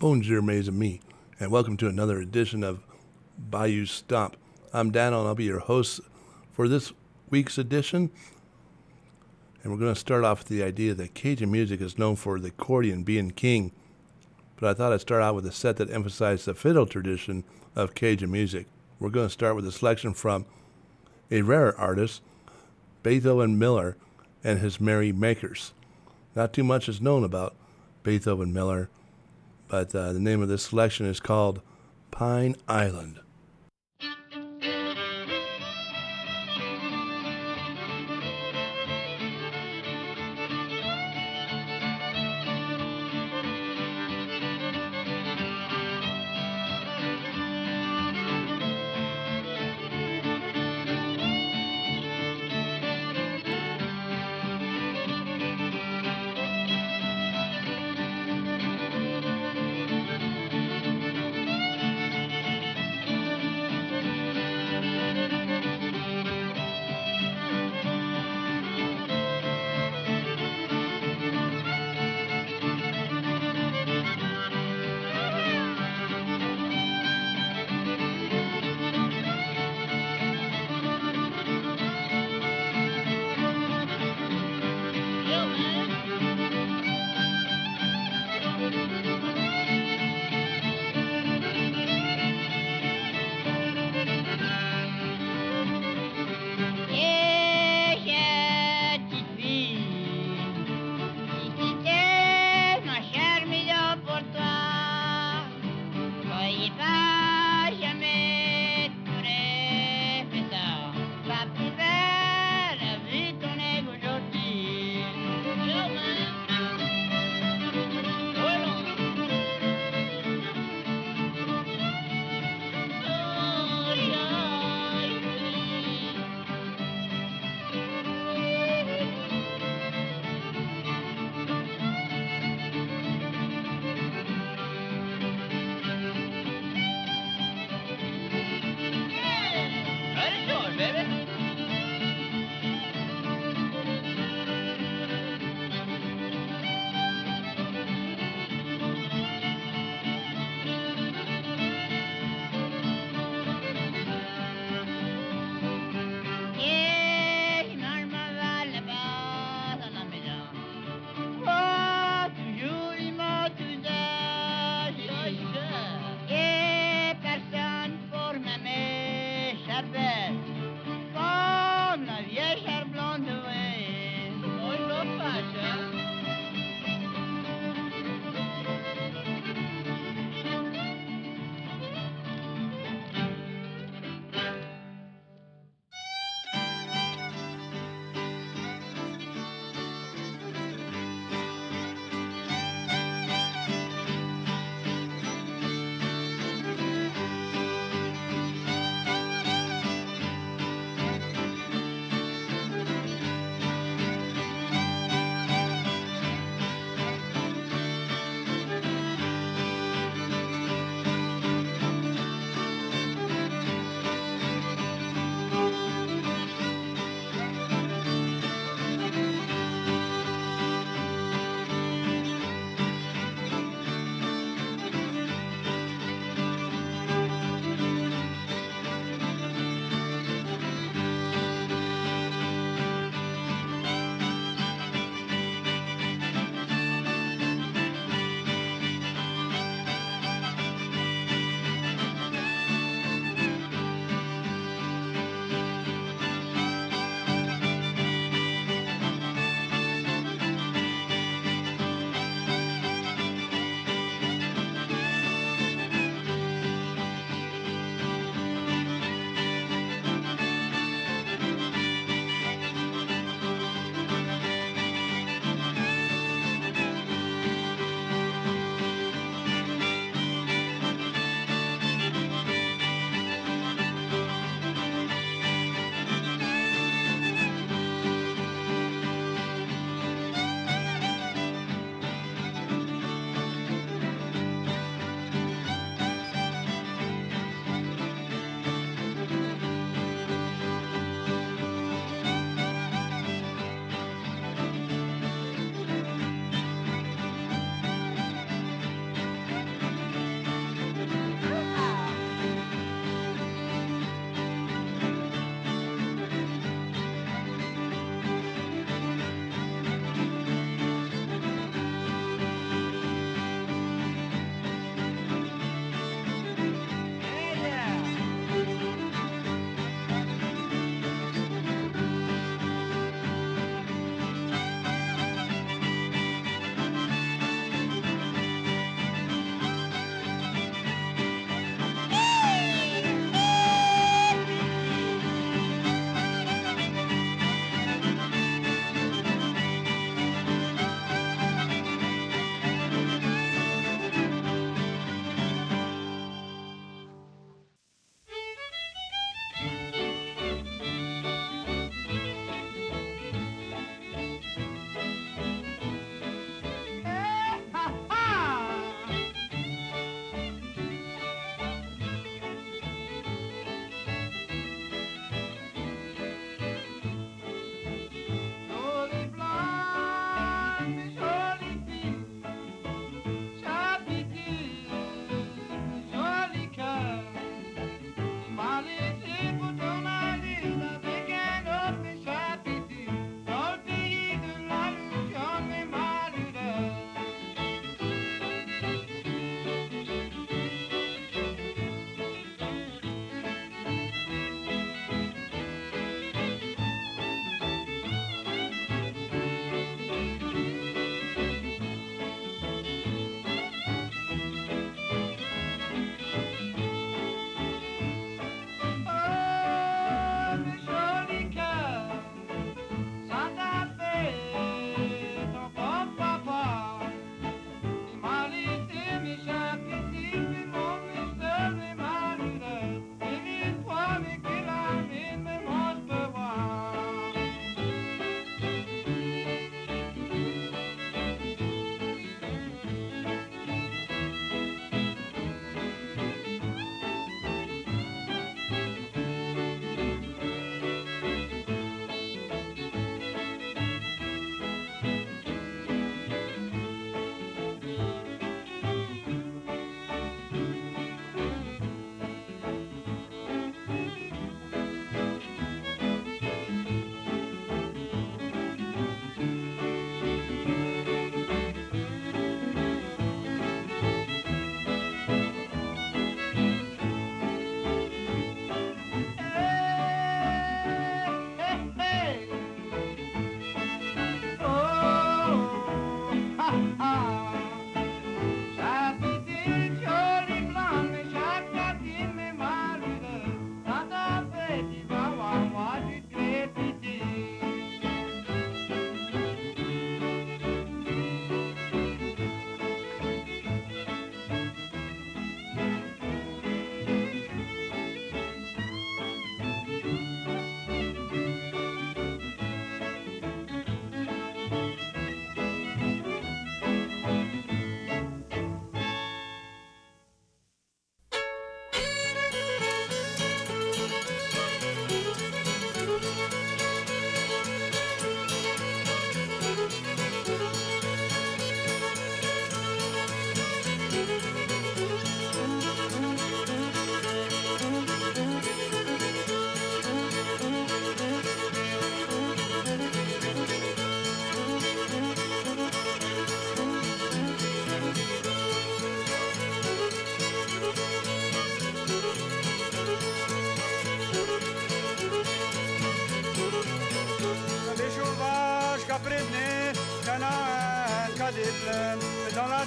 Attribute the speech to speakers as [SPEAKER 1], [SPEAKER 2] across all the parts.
[SPEAKER 1] Bonjour, mes amis, and welcome to another edition of Bayou Stomp. I'm Dano, and I'll be your host for this week's edition. And we're going to start off with the idea that Cajun music is known for the accordion being king. But I thought I'd start out with a set that emphasized the fiddle tradition of Cajun music. We're going to start with a selection from a rare artist, Beethoven Miller, and his Merry Makers. Not too much is known about Beethoven Miller but uh, the name of this selection is called Pine Island.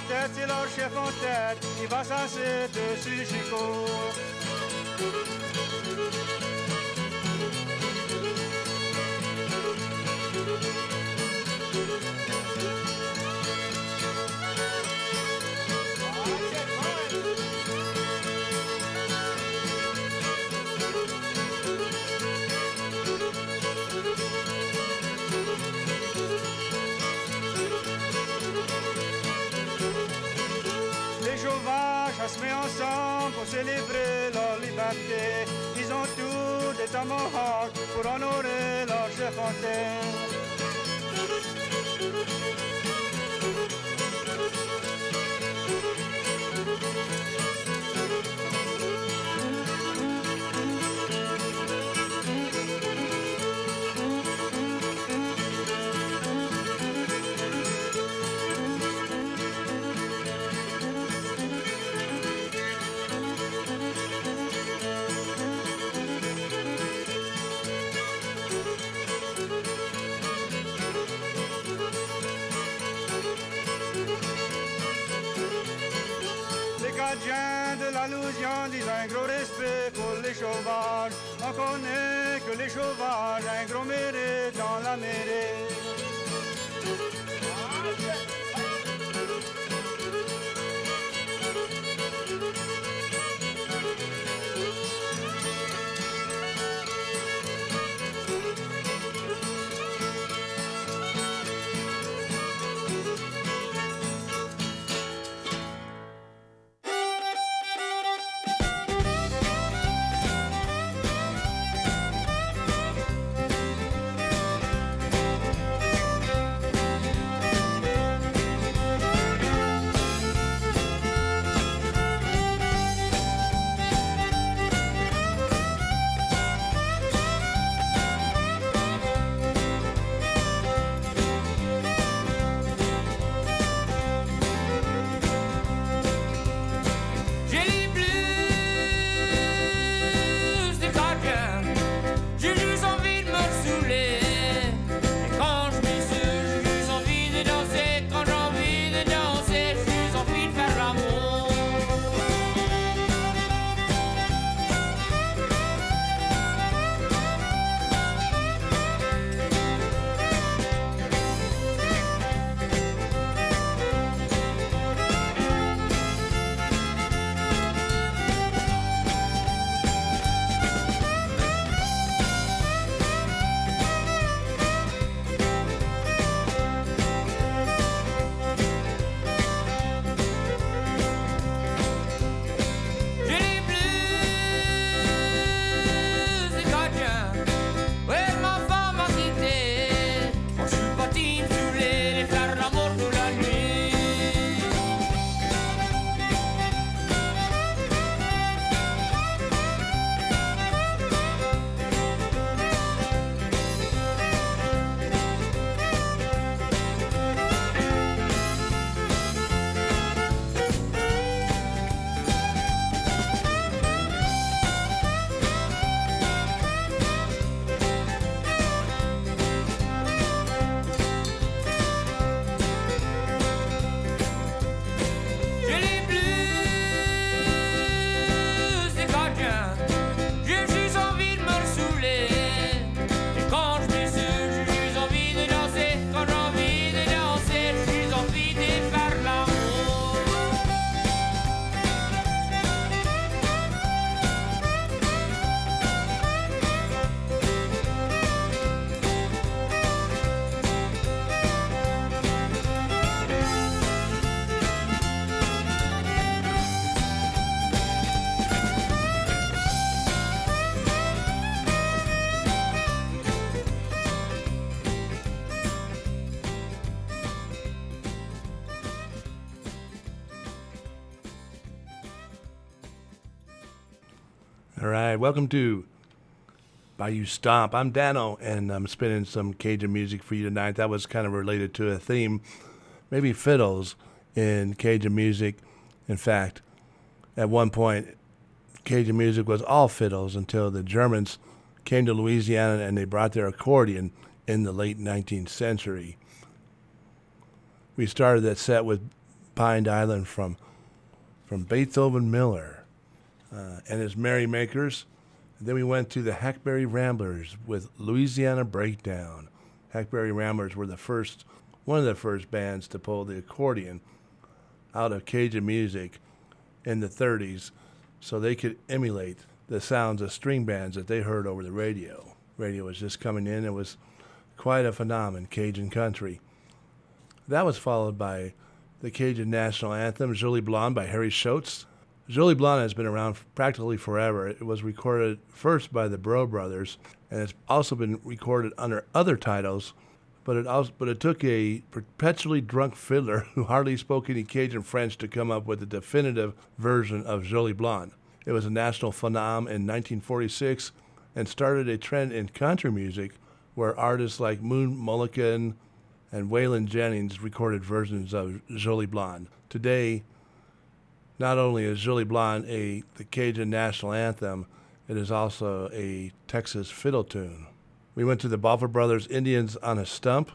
[SPEAKER 2] Tête, c'est leur chef en tête, il va s'asseoir dessus Chico. Honorer que les sauvages, un gros mérite dans la mêlée.
[SPEAKER 1] Welcome to Bayou Stomp. I'm Dano, and I'm spinning some Cajun music for you tonight. That was kind of related to a theme, maybe fiddles in Cajun music. In fact, at one point, Cajun music was all fiddles until the Germans came to Louisiana and they brought their accordion in the late 19th century. We started that set with Pine Island from from Beethoven Miller uh, and his Merrymakers. And then we went to the Hackberry Ramblers with Louisiana Breakdown. Hackberry Ramblers were the first, one of the first bands to pull the accordion out of Cajun music in the 30s so they could emulate the sounds of string bands that they heard over the radio. Radio was just coming in. It was quite a phenomenon, Cajun country. That was followed by the Cajun national anthem, Jolie Blonde by Harry Choates. Jolie Blonde has been around practically forever. It was recorded first by the Breaux brothers, and it's also been recorded under other titles. But it also, but it took a perpetually drunk fiddler who hardly spoke any Cajun French to come up with a definitive version of Jolie Blonde. It was a national phenomenon in 1946 and started a trend in country music where artists like Moon Mullican and Waylon Jennings recorded versions of Jolie Blonde. Today, not only is Jolie Blonde a the Cajun national anthem, it is also a Texas fiddle tune. We went to the Balfa Brothers Indians on a Stump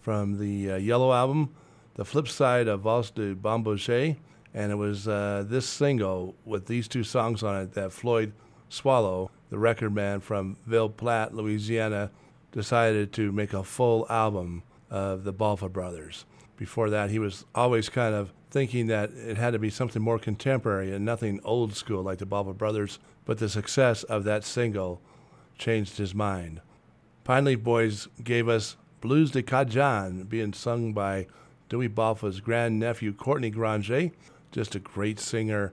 [SPEAKER 1] from the uh, Yellow album, the flip side of Valse de Bambouche, and it was uh, this single with these two songs on it that Floyd Soileau, the record man from Ville Platte, Louisiana, decided to make a full album of the Balfa brothers. Before that, he was always kind of thinking that it had to be something more contemporary and nothing old school like the Balfa brothers, but the success of that single changed his mind. Pine Leaf Boys gave us Blues de Cajun, being sung by Dewey Balfa's grandnephew Courtney Granger, just a great singer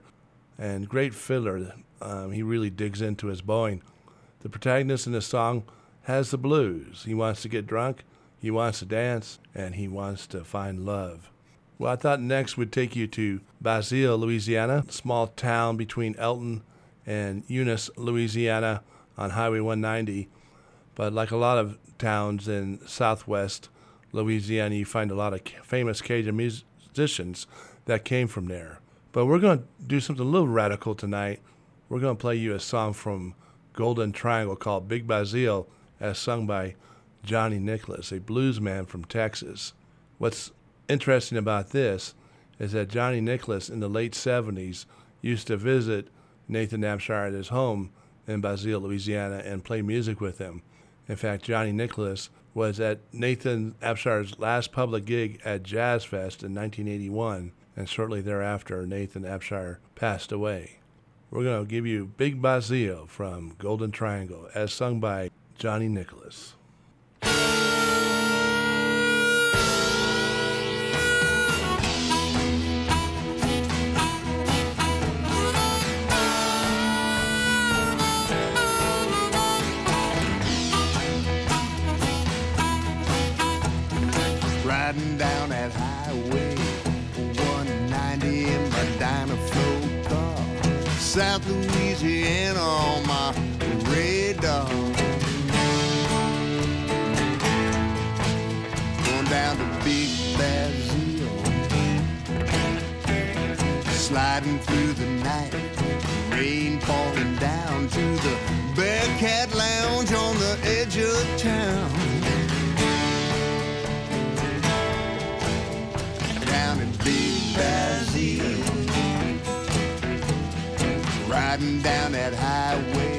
[SPEAKER 1] and great fiddler. Um, he really digs into his bowing. The protagonist in the song has the blues. He wants to get drunk, he wants to dance, and he wants to find love. Well, I thought next we'd take you to Basile, Louisiana, a small town between Elton and Eunice, Louisiana, on Highway 190. But like a lot of towns in southwest Louisiana, you find a lot of famous Cajun musicians that came from there. But we're going to do something a little radical tonight. We're going to play you a song from Golden Triangle called Big Basile as sung by Johnny Nicholas, a blues man from Texas. What's interesting about this is that Johnny Nicholas in the late 70s used to visit Nathan Abshire at his home in Basile, Louisiana, and play music with him. In fact, Johnny Nicholas was at Nathan Abshire's last public gig at Jazz Fest in 1981, and shortly thereafter, Nathan Abshire passed away. We're going to give you Big Basile from Golden Triangle, as sung by Johnny Nicholas.
[SPEAKER 3] Riding Sliding through the night. Rain falling down to the Bearcat Lounge on the edge of town. down in Big Basile. Riding down that highway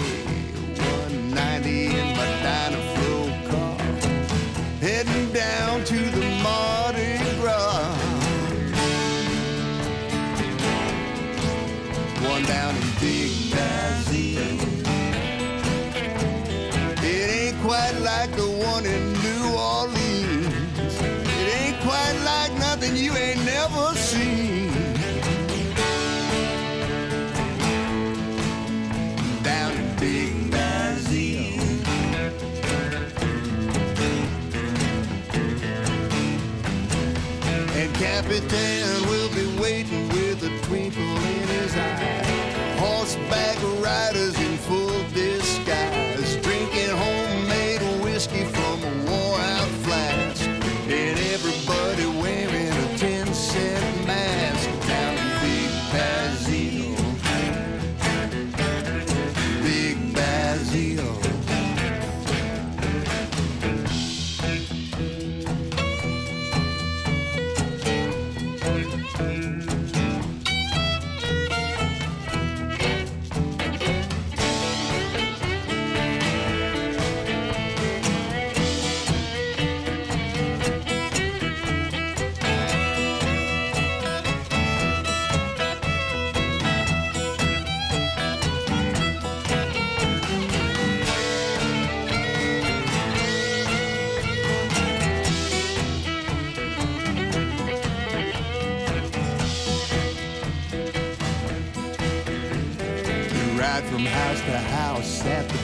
[SPEAKER 3] ride from house to house at the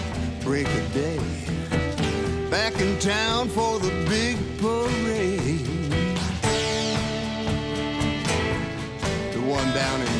[SPEAKER 3] break of day. Back in town for the big parade. The one down in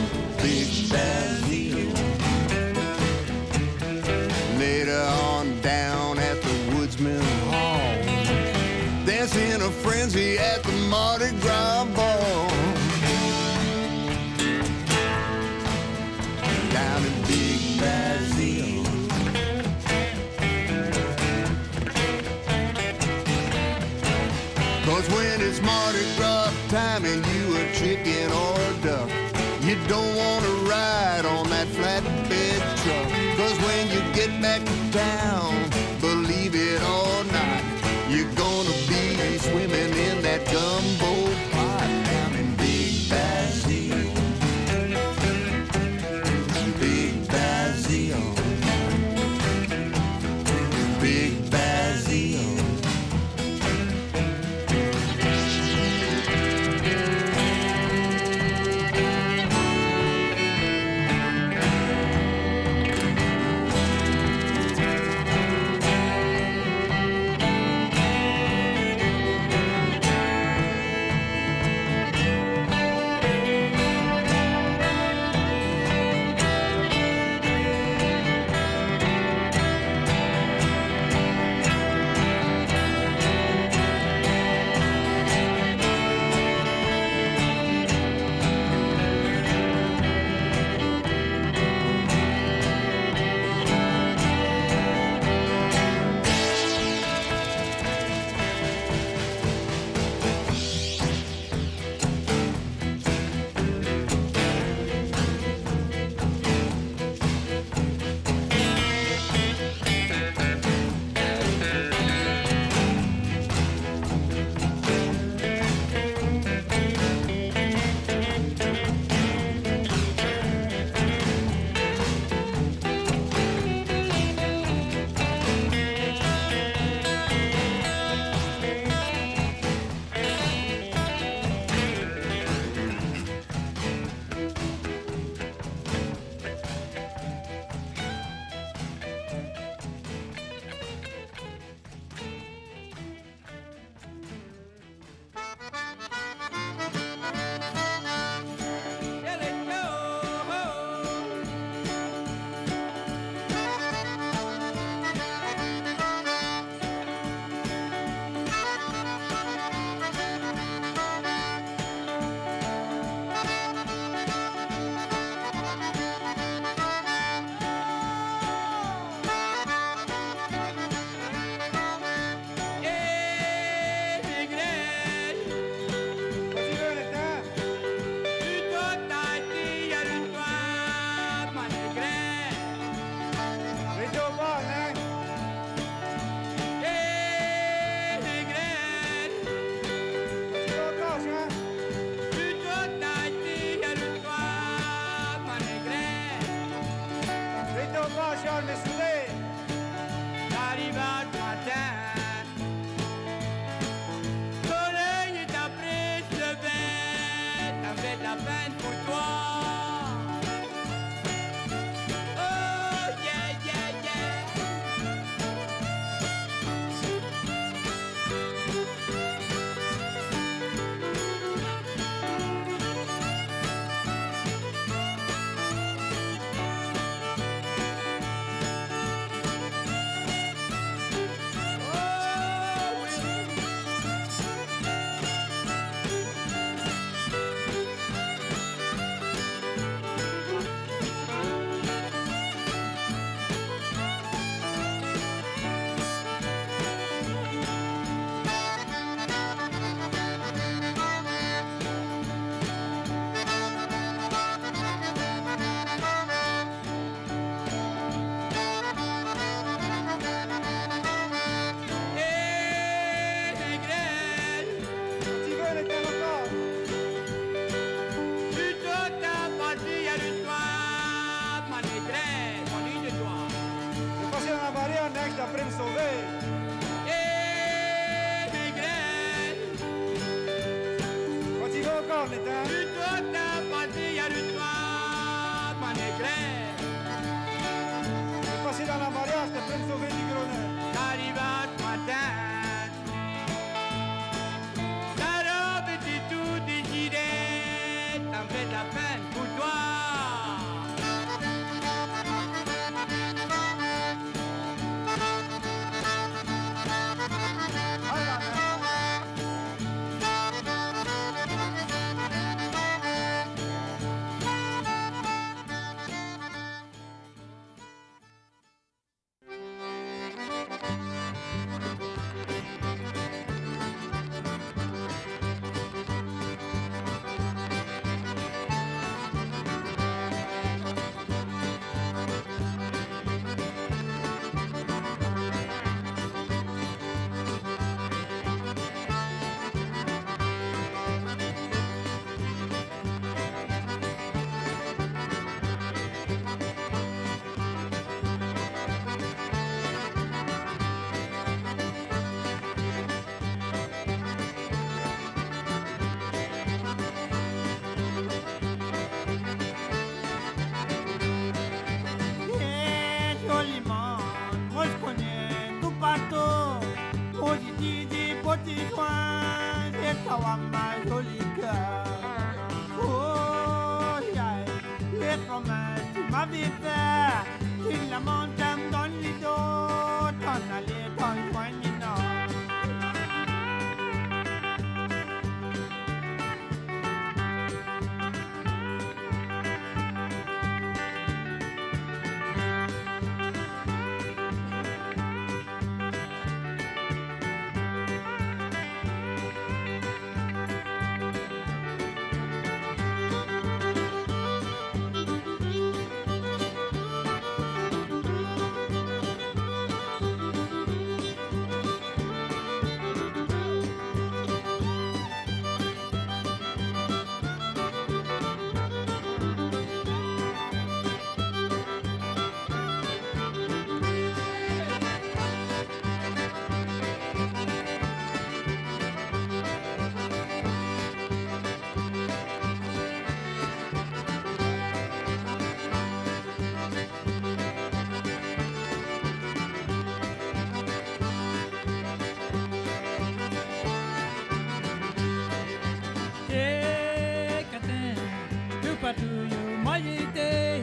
[SPEAKER 4] patrouille moyité,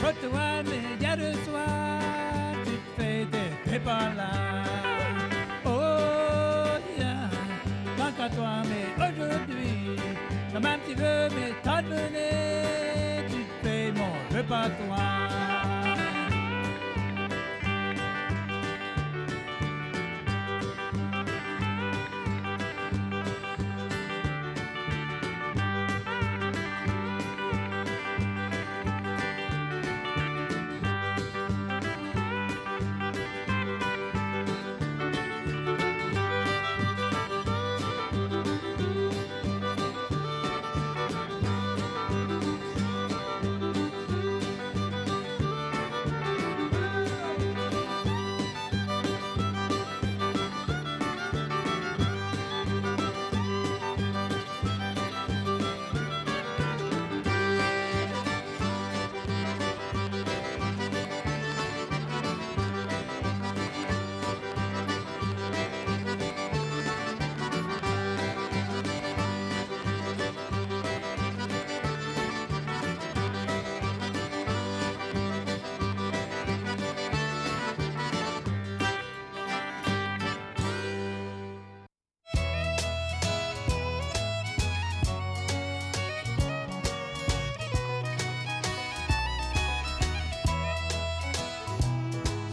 [SPEAKER 4] quand tu
[SPEAKER 5] vois mes gars de soir, tu te fais des pépas là. Oh, yeah, tant à toi, mais aujourd'hui, quand même tu veux m'étonner, tu te fais mon repas toi.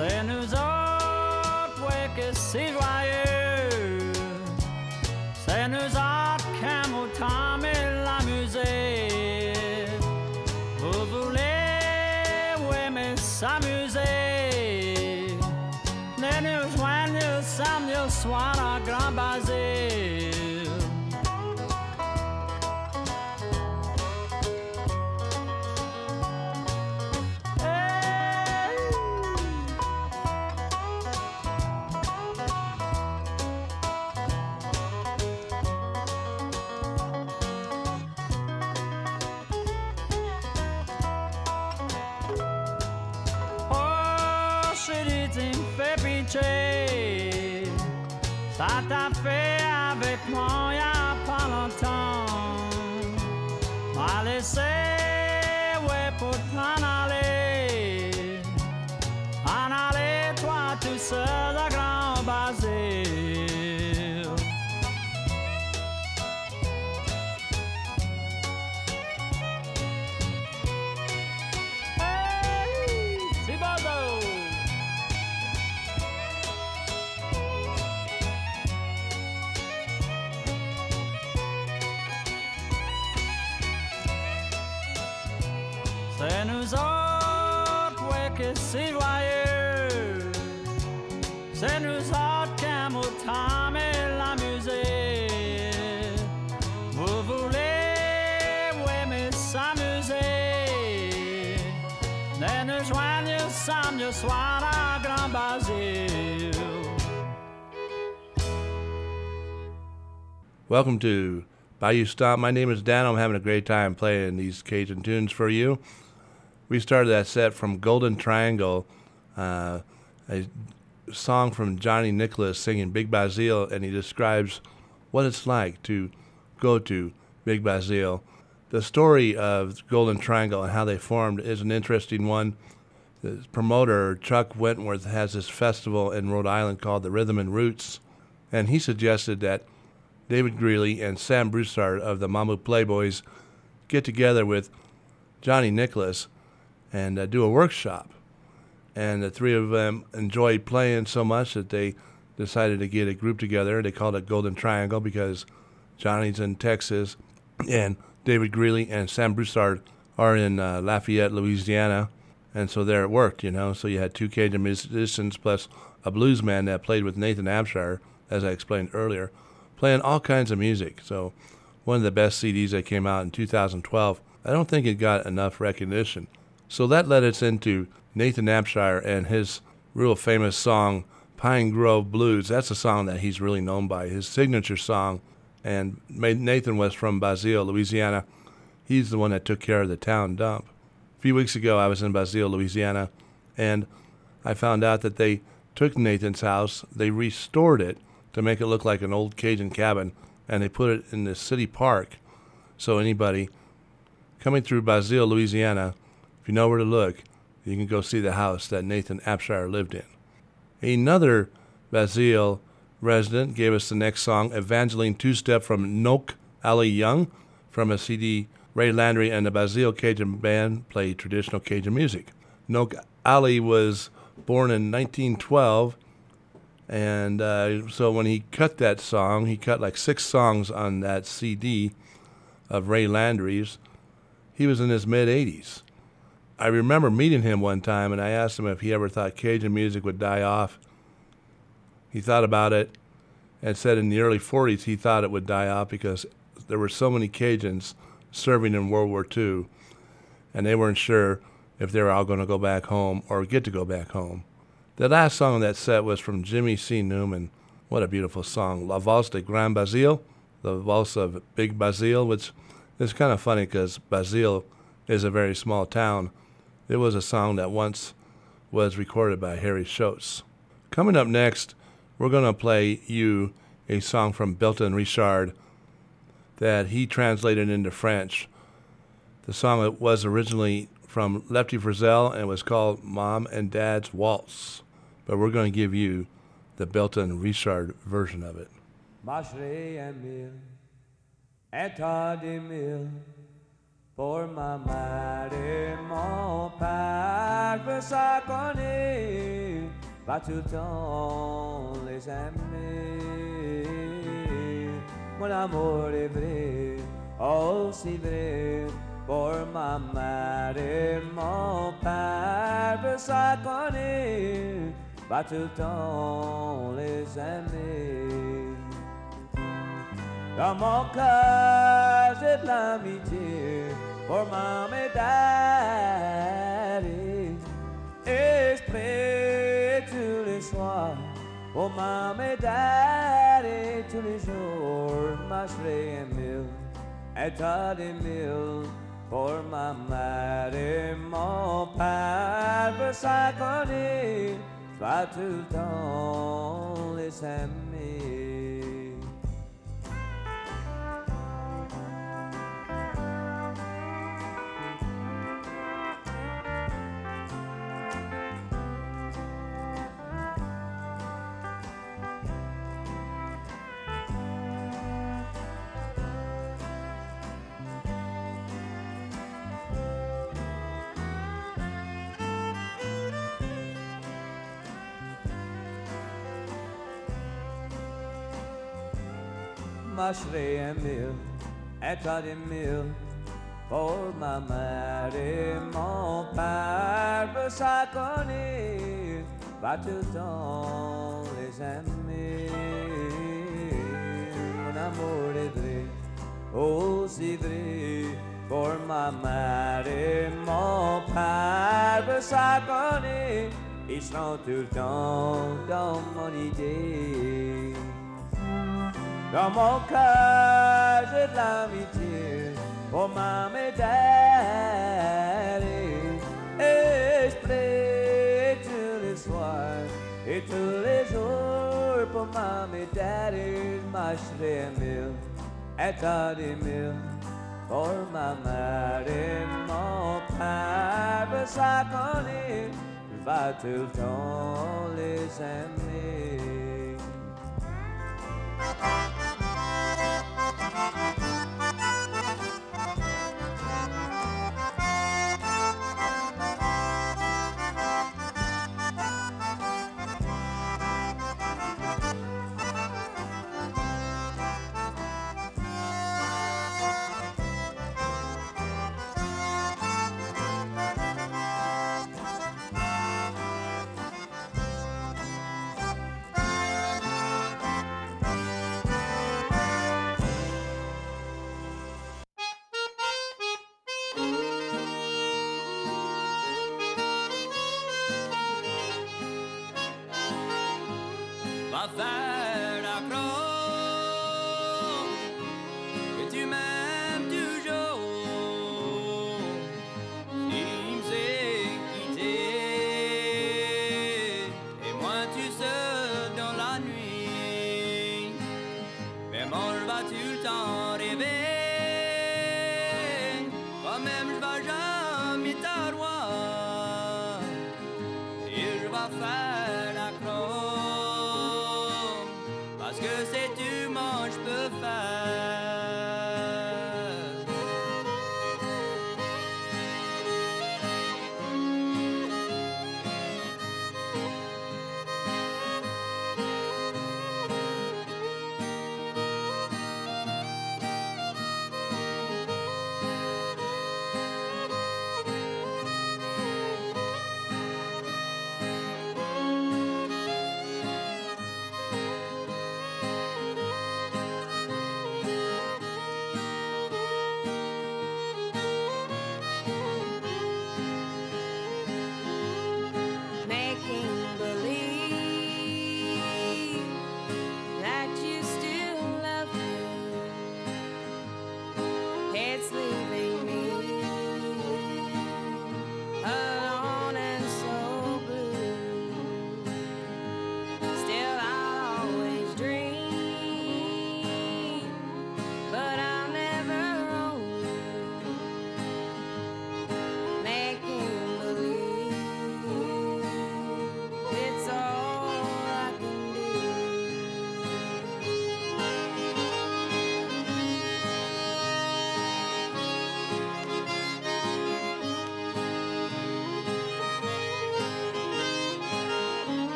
[SPEAKER 6] C'est nous autres, ouais, que c'est joyeux. C'est nous autres qui au temps et la musique. La musique. Vous voulez, ouais, mais s'amuser. Nous joindre samedi soir à Grand Basile.
[SPEAKER 1] Welcome to Bayou Stomp. My name is Dan. I'm having a great time playing these Cajun tunes for you. We started that set from Golden Triangle, uh, a song from Johnny Nicholas singing Big Basile, and he describes what it's like to go to Big Basile. The story of Golden Triangle and how they formed is an interesting one. The promoter, Chuck Wentworth, has this festival in Rhode Island called the Rhythm and Roots, and he suggested that David Greely and Sam Broussard of the Mamou Playboys get together with Johnny Nicholas and uh, do a workshop. And the three of them enjoyed playing so much that they decided to get a group together. They called it Golden Triangle because Johnny's in Texas, and David Greely and Sam Broussard are in uh, Lafayette, Louisiana. And so there it worked, you know. So you had two Cajun musicians plus a blues man that played with Nathan Abshire, as I explained earlier, playing all kinds of music. So one of the best CDs that came out in 2012. I don't think it got enough recognition. So that led us into Nathan Abshire and his real famous song, Pine Grove Blues. That's a song that he's really known by, his signature song. And Nathan was from Basile, Louisiana. He's the one that took care of the town dump. A few weeks ago, I was in Basile, Louisiana, and I found out that they took Nathan's house, they restored it to make it look like an old Cajun cabin, and they put it in the city park. So anybody coming through Basile, Louisiana, if you know where to look, you can go see the house that Nathan Abshire lived in. Another Basile resident gave us the next song, Evangeline Two Step from Noke Ali Young, from a CD Ray Landry and the Basile Cajun Band play traditional Cajun music. Noke Ali was born in 1912, and uh, so when he cut that song, he cut like six songs on that CD of Ray Landry's. He was in his mid 80s. I remember meeting him one time, and I asked him if he ever thought Cajun music would die off. He thought about it and said in the early 40s he thought it would die off because there were so many Cajuns serving in World War II, and they weren't sure if they were all going to go back home or get to go back home. The last song on that set was from Jimmy C. Newman. What a beautiful song. La Valse de Grand Basile, the Valse of Big Basile, which is kind of funny because Basile is a very small town. It was a song that once was recorded by Harry Choates. Coming up next, we're going to play you a song from Belton Richard that he translated into French. The song was originally from Lefty Frizzell and was called Mom and Dad's Waltz. But we're going to give you the Belton Richard version of it.
[SPEAKER 7] Ma mère et mon père veut connaît, pas tout le temps les aimer. mon amour est vrai, aussi vrai pour ma mère et mon père, ça connaît, pas tout le temps les aimer. Dans mon cœur, j'ai de l'amitié pour ma médaille. Et je prie tous les soirs pour ma médaille tous les jours, marcherai un mille, état des mille, pour ma mère et mon père, ça connaît, pas tout le les. Marcherai un mille, état des mille, pour ma mère et mon père veut ça connaît, pas tout le temps les aimer. Mon amour est vrai, aussi vrai, pour ma mère et mon père veut ça connaît, ils seront tout le temps dans mon idée. Dans mon cœur, j'ai de l'amitié pour ma médaille. Et je tous les soirs et tous les jours pour pour mamie, daddy, marcherai mille, état des mille. Pour ma mère et mon père, ben ça connaît, va tout le temps les aimer.
[SPEAKER 8] Va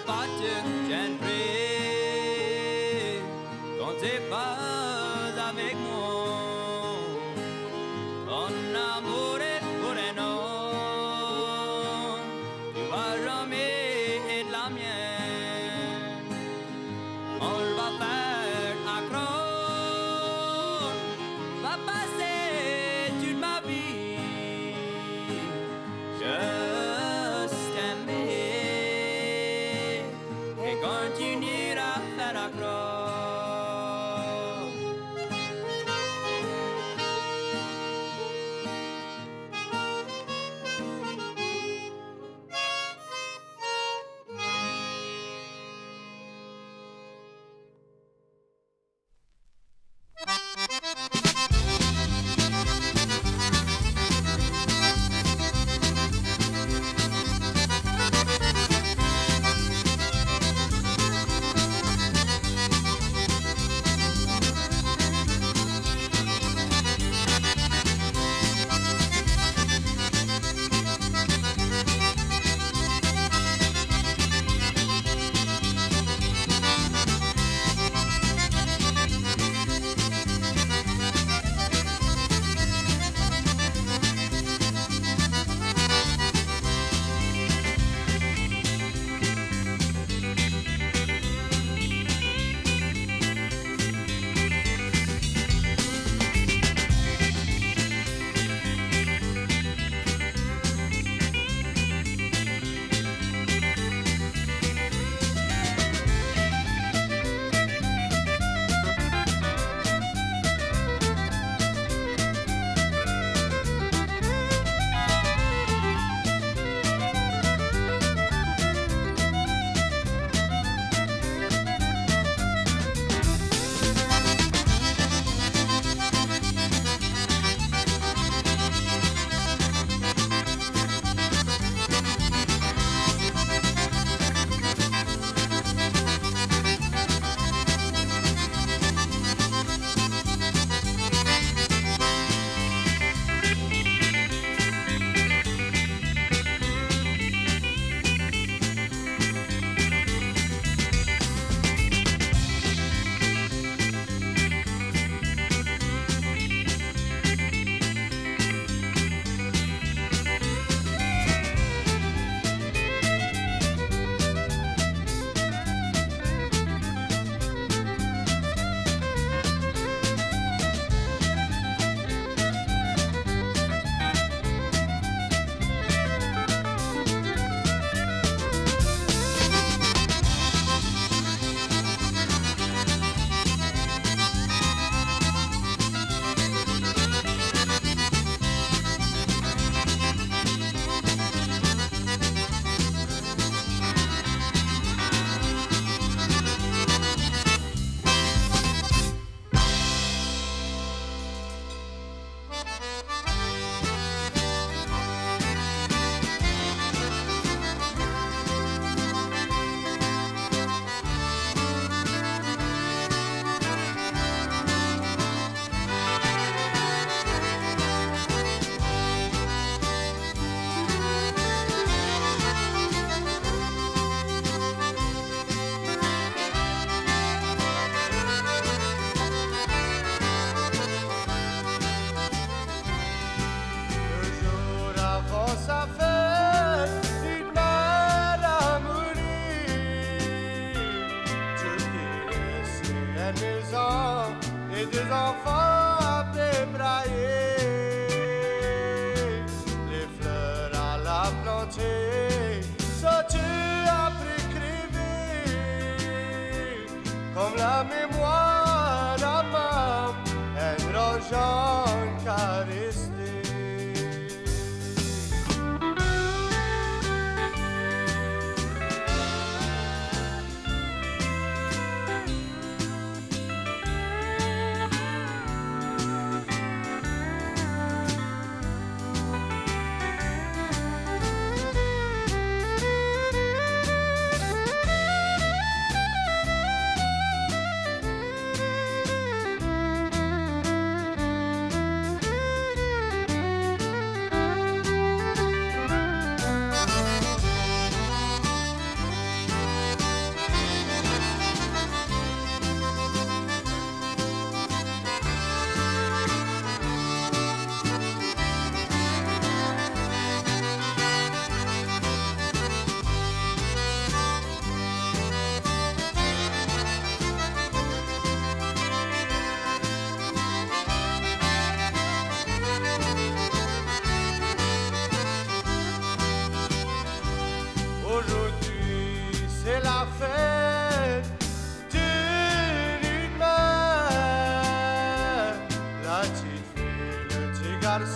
[SPEAKER 8] Pas te gêner quand t'es pas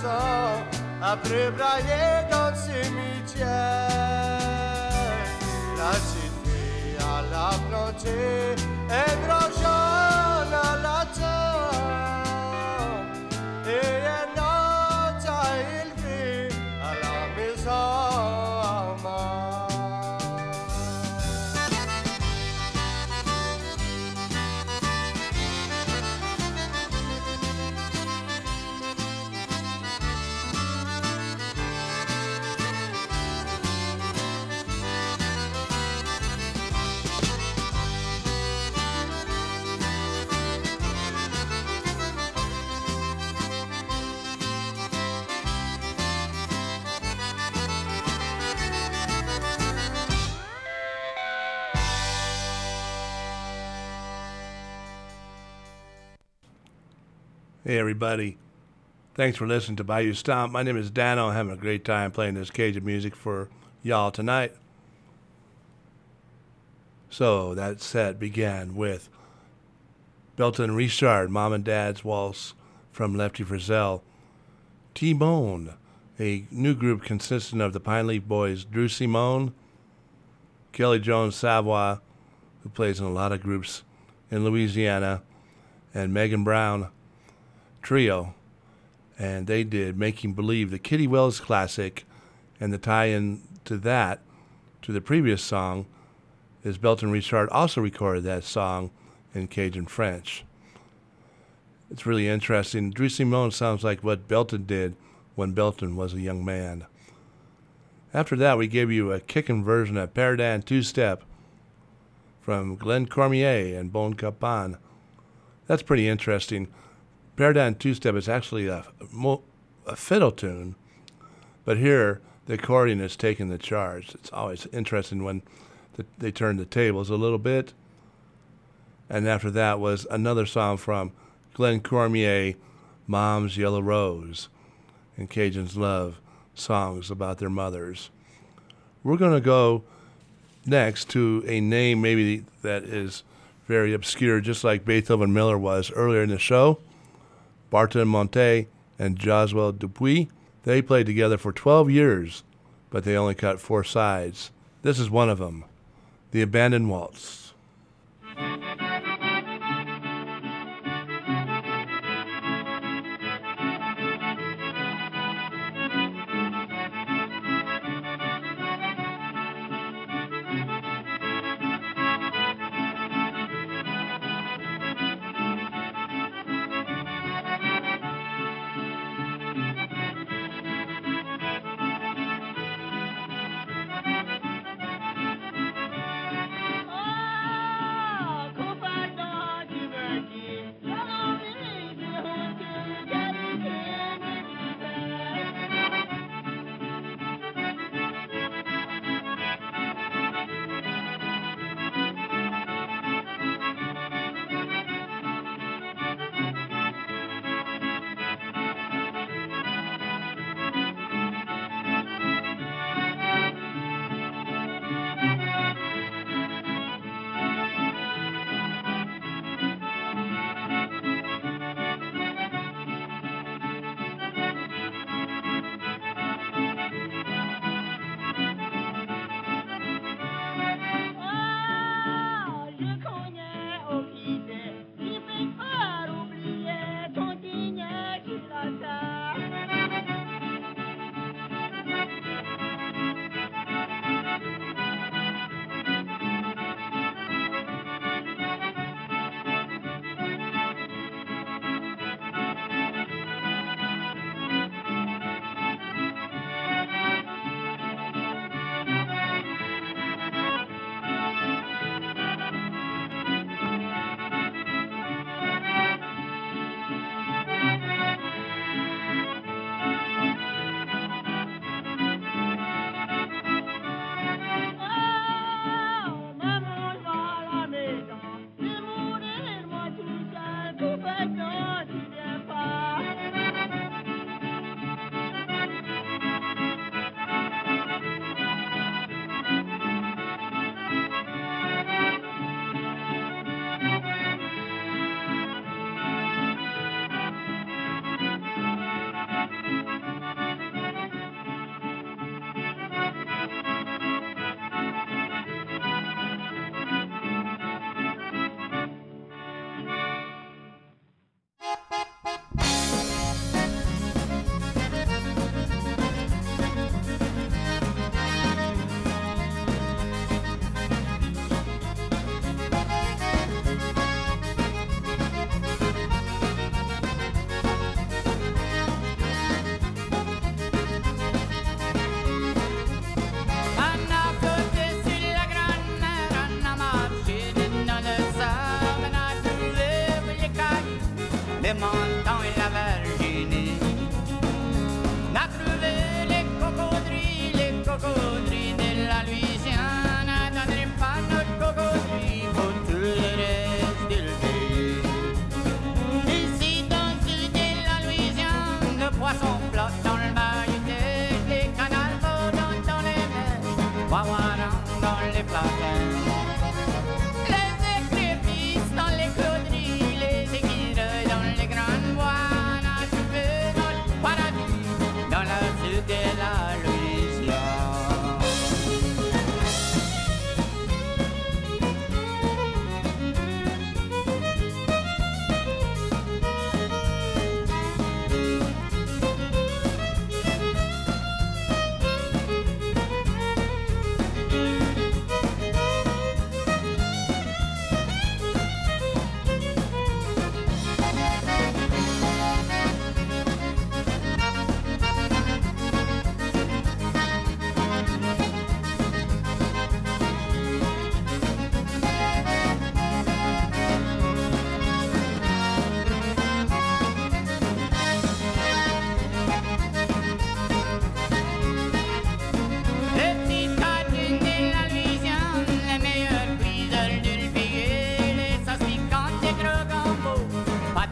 [SPEAKER 8] so, a prebraje do cimicie. La cittia la
[SPEAKER 3] protezione.
[SPEAKER 1] Hey, everybody. Thanks for listening to Bayou Stomp. My name is Dano. I'm having a great time playing this Cajun music for y'all tonight. So that set began with Belton Richard, Mom and Dad's Waltz from Lefty Frizzell. T'Monde, a new group consisting of the Pine Leaf Boys, Drew Simone, Kelly Jones Savoy, who plays in a lot of groups in Louisiana, and Megan Brown trio, and they did Making Believe, the Kitty Wells classic, and the tie in to that, to the previous song, is Belton Richard also recorded that song in Cajun French. It's really interesting. Drew Simone sounds like what Belton did when Belton was a young man. After that, we gave you a kicking version of Perrodin Two Step from Glenn Cormier and Bon Capon. That's pretty interesting. Perrodin Two Step is actually a, a fiddle tune, but here the accordion is taking the charge. It's always interesting when the, they turn the tables a little bit. And after that was another song from Glenn Cormier, Mom's Yellow Rose, and Cajuns love songs about their mothers. We're going to go next to a name maybe that is very obscure, just like Beethoven Miller was earlier in the show. Bartmon Montet and Joswell Dupuis. They played together for 12 years, but they only cut four sides. This is one of them, The Abandoned Waltz.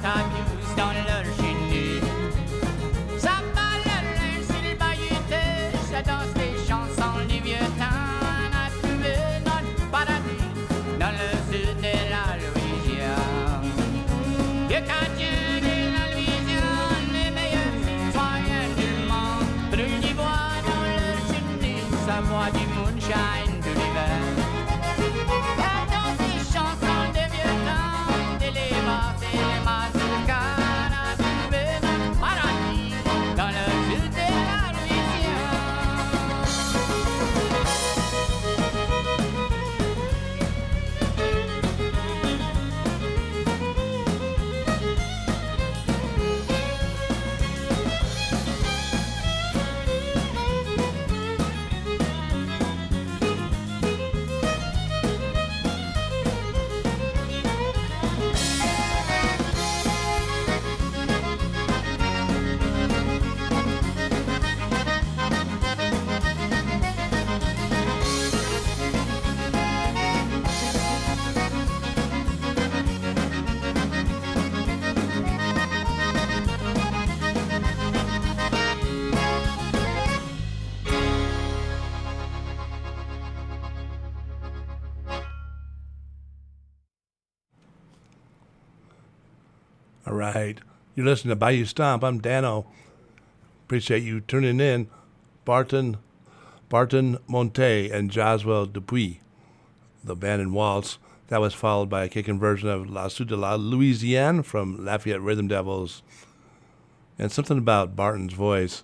[SPEAKER 1] Time. You're listening to Bayou Stomp. I'm Dano. Appreciate you tuning in. Barton, Bartmon Montet and Joswell Dupuis, the band and waltz. That was followed by a kicking version of La Suite de la Louisiane from Lafayette Rhythm Devils. And something about Barton's voice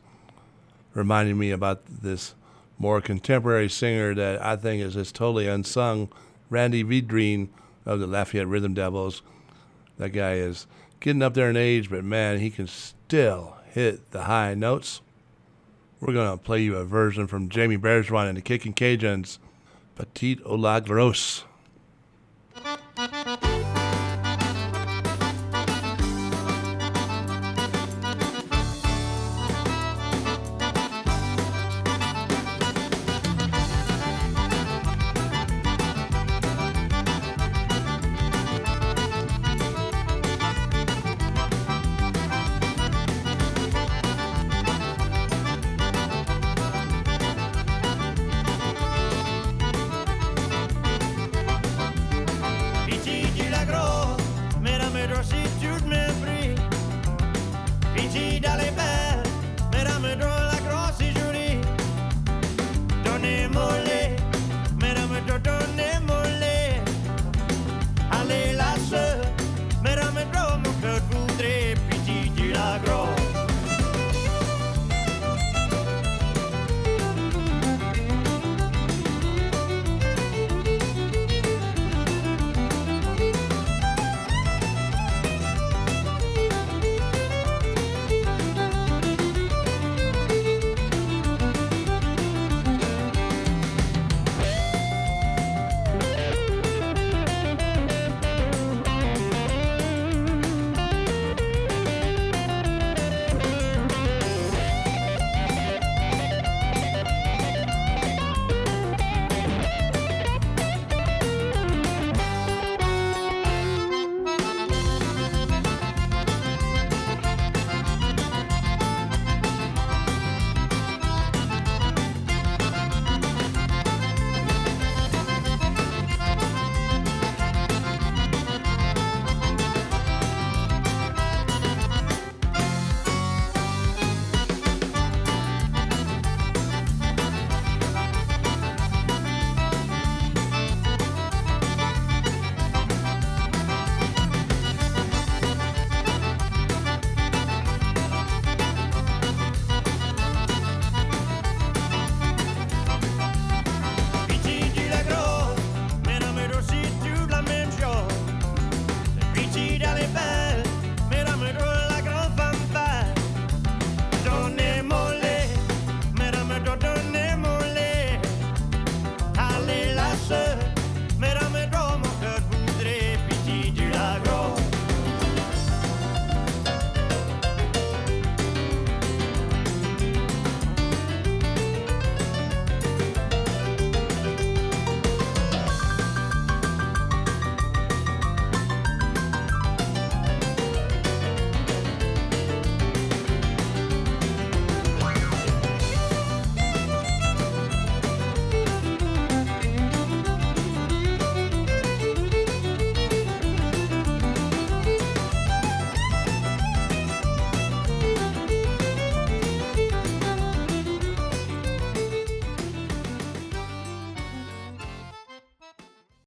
[SPEAKER 1] reminded me about this more contemporary singer that I think is just totally unsung, Randy Vidrine of the Lafayette Rhythm Devils. That guy is getting up there in age, but man, he can still hit the high notes. We're going to play you a version from Jamie Bergeron and the Kicking Cajuns, Petite ou la Grosse.